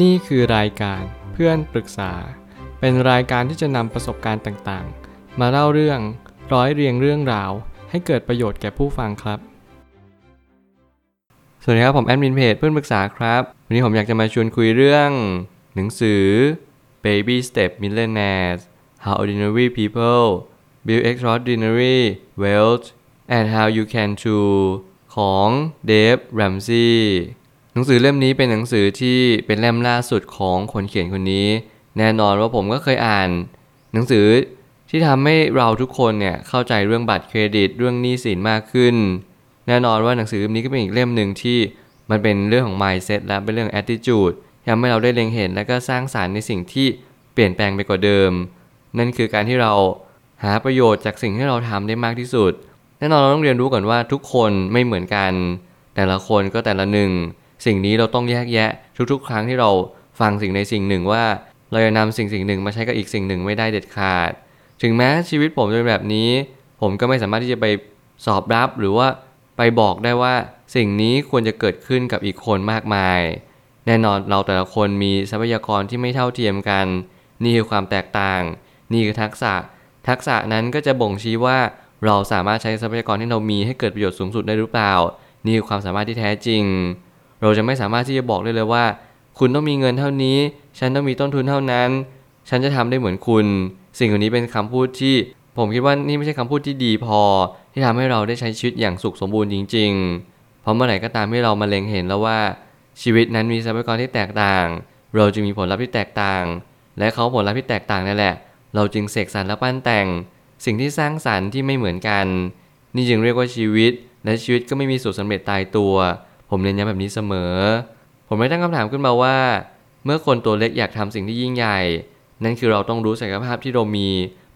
นี่คือรายการเพื่อนปรึกษา เป็นรายการที่จะนำประสบการณ์ต่างๆ มาเล่าเรื่องร้อยเรียงเรื่องราว ให้เกิดประโยชน์แก่ผู้ฟังครับ สวัสดีครับผมแอดมินเพจเพื่อนปรึกษาครับ วันนี้ผมอยากจะมาชวนคุยเรื่อง หนังสือ Baby Step Millionaires How Ordinary People Build Extraordinary Wealth and How You Can Too ของเดฟแรมซี หนังสือเล่มนี้เป็นหนังสือที่เป็นเล่มล่าสุดของคนเขียนคนนี้ แน่นอนว่าผมก็เคยอ่าน หนังสือที่ทำให้เราทุกคนเนี่ยเข้าใจเรื่องบัตรเครดิตเรื่องหนี้สินมากขึ้น แน่นอนว่าหนังสือเล่มนี้ก็เป็นอีกเล่มหนึ่งที่มันเป็นเรื่องของ mindset และเป็นเรื่อง attitude ทำให้เราได้เล็งเห็นและก็สร้างสารรค์ในสิ่งที่เปลี่ยนแปลงไปกว่าเดิม นั่นคือการที่เราหาประโยชน์จากสิ่งที่เราทำได้มากที่สุด แน่นอนเราต้องเรียนรู้ก่อนว่าทุกคนไม่เหมือนกัน แต่ละคนก็แต่ละหนึ่ง สิ่งนี้เราต้องแยกแยะ ทุกๆ ครั้งที่เราฟังสิ่งในสิ่งหนึ่งว่า เราจะนำสิ่งสิ่งหนึ่งมาใช้กับอีกสิ่งหนึ่งไม่ได้เด็ดขาด ถึงแม้ชีวิตผมจะเป็นแบบนี้ ผมก็ไม่สามารถที่จะไปสอบรับหรือว่าไปบอกได้ว่าสิ่งนี้ควรจะเกิดขึ้นกับอีกคนมากมาย แน่นอนเราแต่ละคนมีทรัพยากรที่ไม่เท่าเทียมกัน นี่คือความแตกต่าง นี่คือทักษะ ทักษะนั้นก็จะบ่งชี้ว่าเราสามารถใช้ทรัพยากรที่เรามีให้เกิดประโยชน์สูงสุดได้หรือเปล่า นี่คือความสามารถที่แท้จริง เราจะไม่สามารถที่จะบอกได้เลยว่า คุณต้องมีเงินเท่านี้ ฉันต้องมีต้นทุนเท่านั้น ฉันจะทำได้เหมือนคุณ สิ่งเหล่านี้เป็นคำพูดที่ ผมคิดว่านี่ไม่ใช่คำพูดที่ดีพอ ที่ทำให้เราได้ใช้ชีวิตอย่างสุขสมบูรณ์จริงๆ เพราะเมื่อไหร่ก็ตามที่เรามาเล็งเห็นแล้วว่า ชีวิตนั้นมีทรัพยากรที่แตกต่าง เราจึงมีผลลัพธ์ที่แตกต่าง และเขาผลลัพธ์ที่แตกต่างนั่นแหละ เราจึงเสกสรรและปั้นแต่ง สิ่งที่สร้างสรรค์ที่ไม่เหมือนกัน นี่จึงเรียกว่าชีวิต และชีวิตก็ไม่มีสูตรสำเร็จตายตัว ผมเน้นย้ำแบบนี้เสมอ ผมได้ตั้งคำถามขึ้นมาว่า เมื่อคนตัวเล็กอยากทำสิ่งที่ยิ่งใหญ่ นั่นคือเราต้องรู้ศักยภาพที่เรามี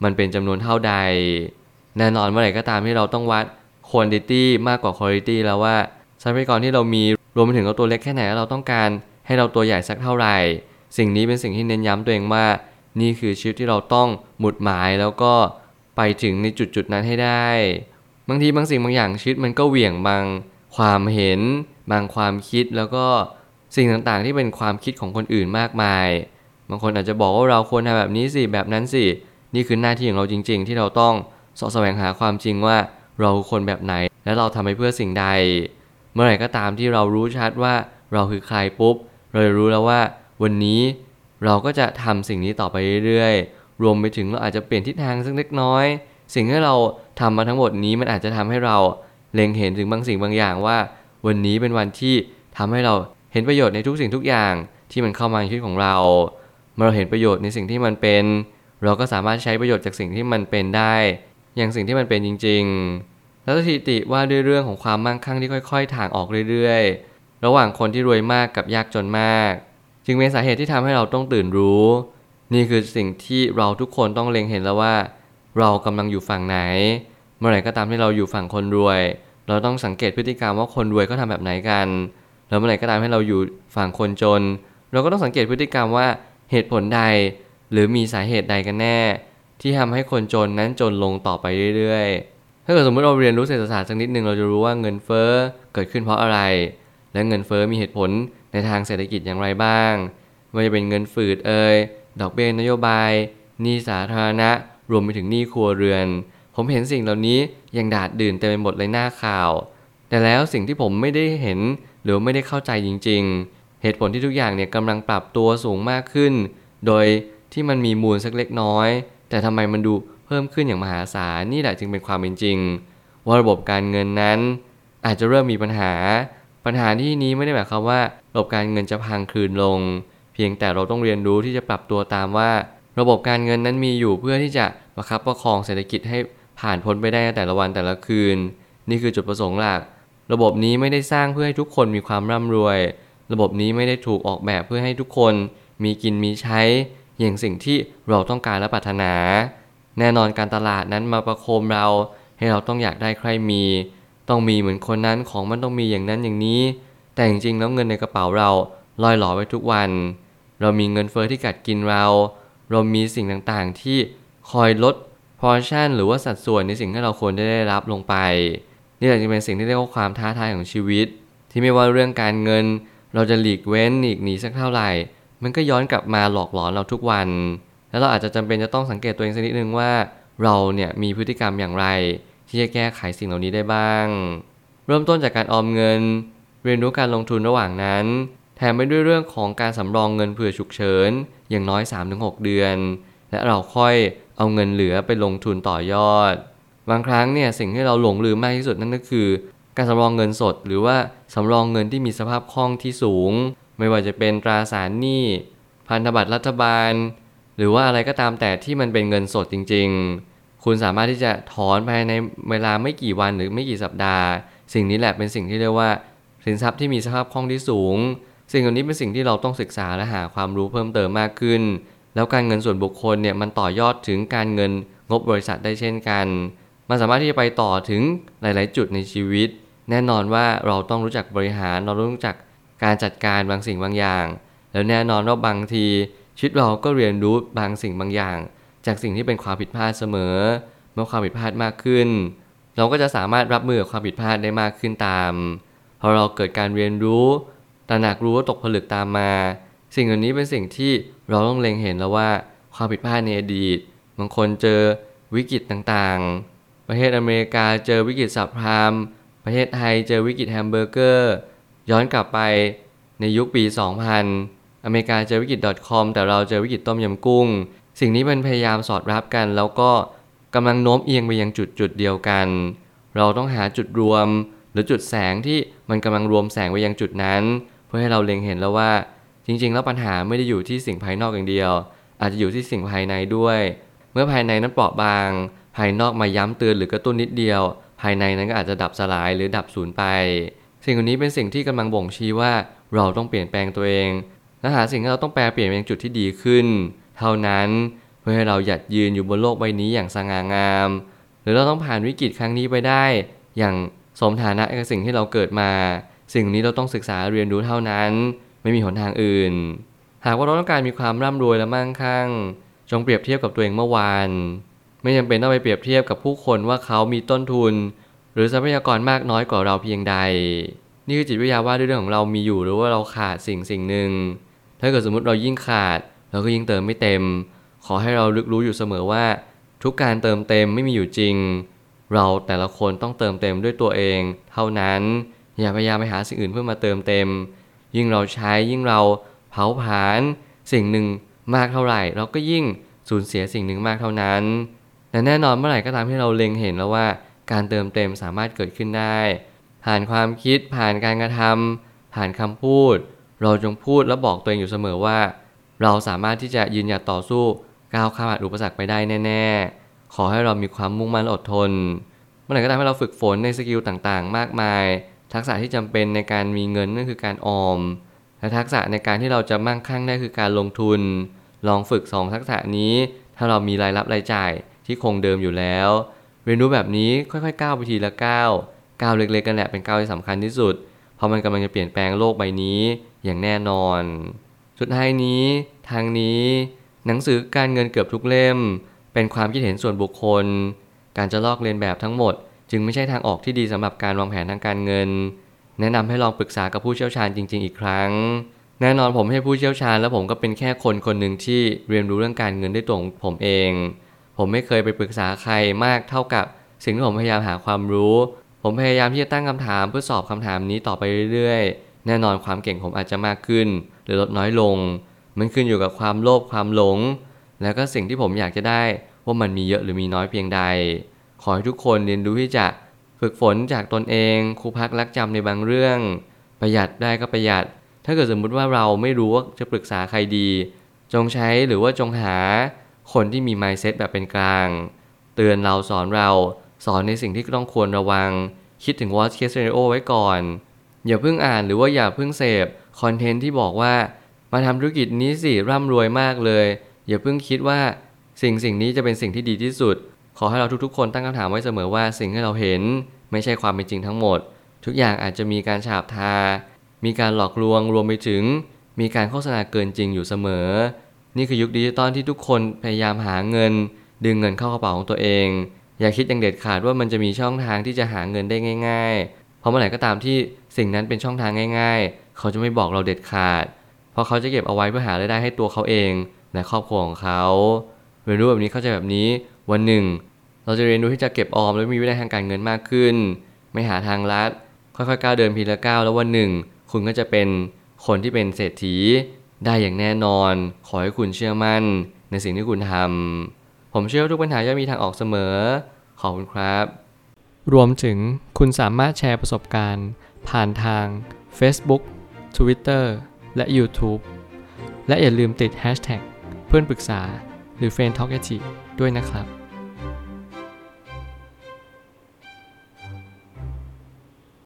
มันเป็นจำนวนเท่าใด แน่นอนเมื่อไหร่ก็ตามที่เราต้องวัด quantity มากกว่า quality แล้วว่าทรัพยากรที่เรามีรวมไปถึงเราตัวเล็กแค่ไหนแล้วเราต้องการให้เราตัวใหญ่สักเท่าไหร่ สิ่งนี้เป็นสิ่งที่เน้นย้ำตัวเองว่า นี่คือชีวิตที่เราต้องหมุดหมายแล้วก็ไปถึงในจุดจุดนั้นให้ได้ บางทีบางสิ่งบางอย่างชีวิตมันก็เหวี่ยงบาง ความเห็น บางความคิดแล้วก็สิ่งต่างๆ ที่เป็นความคิดของคนอื่นมากมาย บางคนอาจจะบอกว่าเราควรทำแบบนี้สิแบบนั้นสิ นี่คือหน้าที่ของเราจริง ๆ ที่เราต้องสาะแสวงหาความจริงว่าเราคนแบบไหน และเราทำไปเพื่อสิ่งใด เมื่อไหร่ก็ตามที่เรารู้ชัดว่าเราคือใครปุ๊บ เราจะรู้แล้วว่า วันนี้เราก็จะทำสิ่งนี้ต่อไปเรื่อยๆ รวมไปถึงเราอาจจะเปลี่ยนทิศทางสักเล็กน้อย สิ่งที่เราทำมาทั้งหมดนี้มันอาจจะทำให้เราเล็งเห็นถึงบางสิ่งบางอย่างว่า วันนี้เป็นวันที่ทำให้เราเห็นประโยชน์ในทุกสิ่งทุกอย่างที่มันเข้ามาในชีวิตของเรา เมื่อเราเห็นประโยชน์ในสิ่งที่มันเป็น เราก็สามารถใช้ประโยชน์จากสิ่งที่มันเป็นได้ อย่างสิ่งที่มันเป็นจริง ๆ แล้วสถิติว่าด้วยเรื่องของความมั่งคั่งที่ค่อย ๆ ถ่างออกเรื่อยๆ ระหว่างคนที่รวยมากกับยากจนมาก จึงเป็นสาเหตุที่ทำให้เราต้องตื่นรู้ นี่คือสิ่งที่เราทุกคนต้องเล็งเห็นแล้วว่า เรากำลังอยู่ฝั่งไหน เมื่อไหร่ก็ตามที่เราอยู่ฝั่งคนรวย เราต้องสังเกตพฤติกรรมว่าคนรวยเขาทาแบบไหนกัน แล้วเมื่อไหร่ก็ตามให้เราอยู่ฝั่งคนจน เราก็ต้องสังเกตพฤติกรรมว่าเหตุผลใด หรือมีสาเหตุใดกันแน่ ที่ทำให้คนจนนั้นจนลงต่อไปเรื่อยๆ ถ้าเกิดสมมติเราเรียนรู้เศรษฐศาสตร์สักนิดหนึ่งเราจะรู้ว่าเงินเฟ้อเกิดขึ้นเพราะอะไร และเงินเฟ้อมีเหตุผลในทางเศรษฐกิจอย่างไรบ้างไม่ว่าจะเป็นเงินฝืดเอ่ยดอกเบี้ยนโยบายหนี้สาธารณะรวมไปถึงหนี้ครัวเรือน ผมเห็นสิ่งเหล่านี้ยังดาดดื่นเต็มไปหมดเลยหน้าข่าว แต่แล้วสิ่งที่ผมไม่ได้เห็นหรือไม่ได้เข้าใจจริง ๆ เหตุผลที่ทุกอย่างเนี่ยกำลังปรับตัวสูงมากขึ้น โดยที่มันมีมูลสักเล็กน้อย แต่ทำไมมันดูเพิ่มขึ้นอย่างมหาศาลนี่แหละจึงเป็นความเป็นจริง ว่าระบบการเงินนั้น อาจจะเริ่มมีปัญหา ปัญหาที่นี้ไม่ได้หมายความว่าระบบการเงินจะพังคลืนลง เพียงแต่เราต้องเรียนรู้ที่จะปรับตัวตามว่า ระบบการเงินนั้นมีอยู่เพื่อที่จะประคับประคองเศรษฐกิจให้ ผ่านพ้นไปได้แต่ละวันแต่ละคืน นี่คือจุดประสงค์หลัก ระบบนี้ไม่ได้สร้างเพื่อให้ทุกคนมีความร่ำรวย ระบบนี้ไม่ได้ถูกออกแบบเพื่อให้ทุกคนมีกินมีใช้ อย่างสิ่งที่เราต้องการและปรารถนา แน่นอนการตลาดนั้นมาประโคมเราให้เราต้องอยากได้ใครมี ต้องมีเหมือนคนนั้นของมันต้องมีอย่างนั้นอย่างนี้ แต่จริงๆแล้วเงินในกระเป๋าเราลอยหลอไว้ทุกวัน เรามีเงินเฟอ้อที่กัดกินเรา เรามีสิ่งต่างๆที่คอยลด พอร์ชั่นหรือว่าสัดส่วนในสิ่งที่เราควรได้ได้รับลงไป นี่แหละจะเป็นสิ่งที่เรียกว่าความท้าทายของชีวิต ที่ไม่ว่าเรื่องการเงิน เราจะหลีกเว้นหลีกหนีสักเท่าไหร่ มันก็ย้อนกลับมาหลอกหลอนเราทุกวัน แล้วเราอาจจะจำเป็นจะต้องสังเกตตัวเองสักนิดนึงว่า เราเนี่ยมีพฤติกรรมอย่างไร ที่จะแก้ไขสิ่งเหล่านี้ได้บ้าง เริ่มต้นจากการออมเงิน เรียนรู้การลงทุนระหว่างนั้นแถมไปด้วยเรื่องของการสำรองเงินเผื่อฉุกเฉินอย่างน้อย 3-6 เดือน และเราค่อย เอาเงินเหลือไปลงทุนต่อยอด บางครั้งเนี่ยสิ่งที่เราหลงลืมมากที่สุดนั่นก็คือ การสำรองเงินสด หรือว่าสำรองเงินที่มีสภาพคล่องที่สูง ไม่ว่าจะเป็นตราสารหนี้พันธบัตรรัฐบาล หรือว่าอะไรก็ตามแต่ที่มันเป็นเงินสดจริง ๆ คุณสามารถที่จะถอนภายในเวลาไม่กี่วันหรือไม่กี่สัปดาห์ สิ่งนี้แหละเป็นสิ่งที่เรียกว่า สินทรัพย์ที่มีสภาพคล่องที่สูง สิ่งเหล่านี้เป็นสิ่งที่เราต้องศึกษาและหาความรู้เพิ่มเติมมากขึ้น แล้วการเงินส่วนบุคคลเนี่ยมันต่อยอดถึงการเงินงบบริษัทได้เช่นกัน มันสามารถที่จะไปต่อถึงหลาย ๆ จุดในชีวิต แน่นอนว่าเราต้องรู้จักบริหาร เราต้องรู้จักการจัดการบางสิ่งบางอย่าง แล้วแน่นอนว่าบางทีชีวิตเราก็เรียนรู้บางสิ่งบางอย่าง จากสิ่งที่เป็นความผิดพลาดเสมอ เมื่อความผิดพลาดมากขึ้น เราก็จะสามารถรับมือกับความผิดพลาดได้มากขึ้นตามพอเราเกิดการเรียนรู้ตระหนักรู้ว่าตกผลึกตามมา สิ่งเหล่านี้เป็นสิ่งที่ เราต้องเล็งเห็นแล้วว่าความผิดพลาดในอดีตบางคนเจอวิกฤตต่างๆ ประเทศอเมริกาเจอวิกฤต subprime ประเทศไทยเจอวิกฤตแฮมเบอร์เกอร์ ย้อนกลับไปในยุคปี 2000 อเมริกาเจอวิกฤต .com แต่เราเจอวิกฤตต้มยำกุ้ง สิ่งนี้มันพยายามสอดรับกัน แล้วก็กำลังโน้มเอียงไปยังจุดจุดเดียวกัน เราต้องหาจุดรวม หรือจุดแสงที่มันกำลังรวมแสงไปยังจุดนั้น เพื่อให้เราเล็งเห็นแล้วว่า จริง ๆ แล้วปัญหาไม่ได้อยู่ที่สิ่งภายนอกอย่างเดียว อาจจะอยู่ที่สิ่งภายในด้วย เมื่อภายในนั้นเปราะบาง ภายนอกมาย้ำเตือนหรือกระตุ้นนิดเดียว ภายในนั้นก็อาจจะดับสลายหรือดับสูญไป สิ่งเหล่านี้เป็นสิ่งที่กำลังบ่งชี้ว่าเราต้องเปลี่ยนแปลงตัวเองและหาสิ่งที่เราต้องแปลเปลี่ยนไปยังจุดที่ดีขึ้น เท่านั้นเพื่อให้เราหยัดยืนอยู่บนโลกใบนี้อย่างสง่างาม หรือเราต้องผ่านวิกฤตครั้งนี้ไปได้ อย่างสมฐานะกับสิ่งที่เราเกิดมา สิ่งนี้เราต้องศึกษาเรียนรู้เท่านั้น ไม่มีหนทางอื่น หากว่าเราต้องการมีความร่ำรวยและมั่งคั่ง จงเปรียบเทียบกับตัวเองเมื่อวาน ไม่จำเป็นต้องไปเปรียบเทียบกับผู้คนว่าเขามีต้นทุน หรือทรัพยากรมากน้อยกว่าเราเพียงใด นี่คือจิตวิทยาว่าด้วยเรื่องของเรามีอยู่หรือว่าเราขาดสิ่งสิ่งหนึ่ง ถ้าเกิดสมมติเรายิ่งขาด เราก็ยิ่งเติมไม่เต็ม ขอให้เราลึกรู้อยู่เสมอว่า ทุกการเติมเต็มไม่มีอยู่จริง เราแต่ละคนต้องเติมเต็มด้วยตัวเอง เท่านั้นอย่าพยายามไปหาสิ่งอื่นเพื่อมาเติมเต็ม ยิ่งเราใช้ยิ่งเราเผาผลาญสิ่งหนึ่งมากเท่าไหร่ เราก็ยิ่งสูญเสียสิ่งหนึ่งมากเท่านั้นแต่แน่นอนเมื่อไหร่ก็ตามที่เราเล็งเห็นแล้วว่าการเติมเต็มสามารถเกิดขึ้นได้ ผ่านความคิดผ่านการกระทำผ่านคำพูด เราจงพูดและบอกตัวเองอยู่เสมอว่า เราสามารถที่จะยืนหยัดต่อสู้ก้าวข้ามอุปสรรคไปได้แน่ ๆ ขอให้เรามีความมุ่งมั่นอดทน เมื่อไหร่ก็ตามที่เราฝึกฝนในสกิลต่างๆ มากมาย ทักษะที่จำเป็นในการมีเงินนั่นคือการออม และทักษะในการที่เราจะมั่งคั่งได้คือการลงทุน ลองฝึก 2 ทักษะนี้ ถ้าเรามีรายรับรายจ่ายที่คงเดิมอยู่แล้ว เรียนรู้แบบนี้ค่อยๆก้าวไปทีละก้าวก้าวเล็กๆกันแหละเป็นก้าวที่สำคัญที่สุด เพราะมันกำลังจะเปลี่ยนแปลงโลกใบนี้อย่างแน่นอน สุดท้ายนี้ ทางนี้ หนังสือการเงินเกือบทุกเล่ม เป็นความคิดเห็นส่วนบุคคล การจะลอกเลียนแบบทั้งหมด จึงไม่ใช่ทางออกที่ดีสำหรับการวางแผนทางการเงิน แนะนำให้ลองปรึกษากับผู้เชี่ยวชาญจริง ๆ อีกครั้ง แน่นอนผมไม่ใช่ผู้เชี่ยวชาญ และผมก็เป็นแค่คนคนหนึ่งที่เรียนรู้เรื่องการเงินด้วยตัวของผมเอง ผมไม่เคยไปปรึกษาใครมากเท่ากับ สิ่งที่ผมพยายามหาความรู้ ผมพยายามที่จะตั้งคำถามเพื่อสอบคำถามนี้ต่อไปเรื่อยๆ แน่นอนความเก่งผมอาจจะมากขึ้น หรือลดน้อยลง มันขึ้นอยู่กับความโลภความหลง แล้วก็สิ่งที่ผมอยากจะได้ว่ามันมีเยอะหรือมีน้อยเพียงใด อให้ทุกคนเรียนรู้ที่จะฝึกฝนจากตนเองครูพักรักจำในบางเรื่อง ประหยัดได้ก็ประหยัด ถ้าเกิดสมมุติว่าเราไม่รู้ว่าจะปรึกษาใครดี จงใช้หรือว่าจงหาคนที่มี mindset แบบเป็นกลาง เตือนเราสอนเราสอนในสิ่งที่ต้องควรระวัง คิดถึง worst case scenario ไว้ก่อน อย่าเพิ่งอ่านหรือว่าอย่าเพิ่งเสพคอนเทนต์ที่บอกว่า มาทำธุรกิจนี้สิร่ำรวยมากเลย อย่าเพิ่งคิดว่าสิ่งสิ่งนี้จะเป็นสิ่งที่ดีที่สุด ขอให้เราทุกๆ คนตั้งคำถามไว้เสมอว่าสิ่งที่เราเห็น ไม่ใช่ความเป็นจริงทั้งหมด ทุกอย่างอาจจะมีการฉาบทา มีการหลอกลวงรวมไปถึง มีการโฆษณาเกินจริงอยู่เสมอ นี่คือยุคดิจิตอลที่ทุกคนพยายามหาเงิน ดึงเงินเข้ากระเป๋าของตัวเอง อย่าคิดอย่างเด็ดขาดว่ามันจะมีช่องทางที่จะหาเงินได้ง่าย ๆ เพราะเมื่อไหร่ก็ตามที่สิ่งนั้นเป็นช่องทางง่าย ๆ เขาจะไม่บอกเราเด็ดขาด เพเพราะเขาจะเก็บเอาไว้เพื่อหารายได้ให้ตัวเขาเองและครอบครัวของเขาเรียนรู้แบบนี้เข้าใจแบบนี้ วันหนึ่ง เราจะเรียนรู้ที่จะเก็บออมและมีวินัยทางการเงินมากขึ้น ไม่หาทางลัด ค่อยๆก้าวเดินพีละก้าวแล้ววันหนึ่ง คุณก็จะเป็นคนที่เป็นเศรษฐี ได้อย่างแน่นอน ขอให้คุณเชื่อมั่น ในสิ่งที่คุณทำผมเชื่อว่าทุกปัญหาย่อมมีทางออกเสมอ ขอบคุณครับ รวมถึงคุณสามารถแชร์ประสบการณ์ ผ่านทาง Facebook Twitter และ YouTube และอย่าลืมติด Hashtag เพื่อนปรึกษาหรือ f r ร e n d t a l k ด้วยนะครับ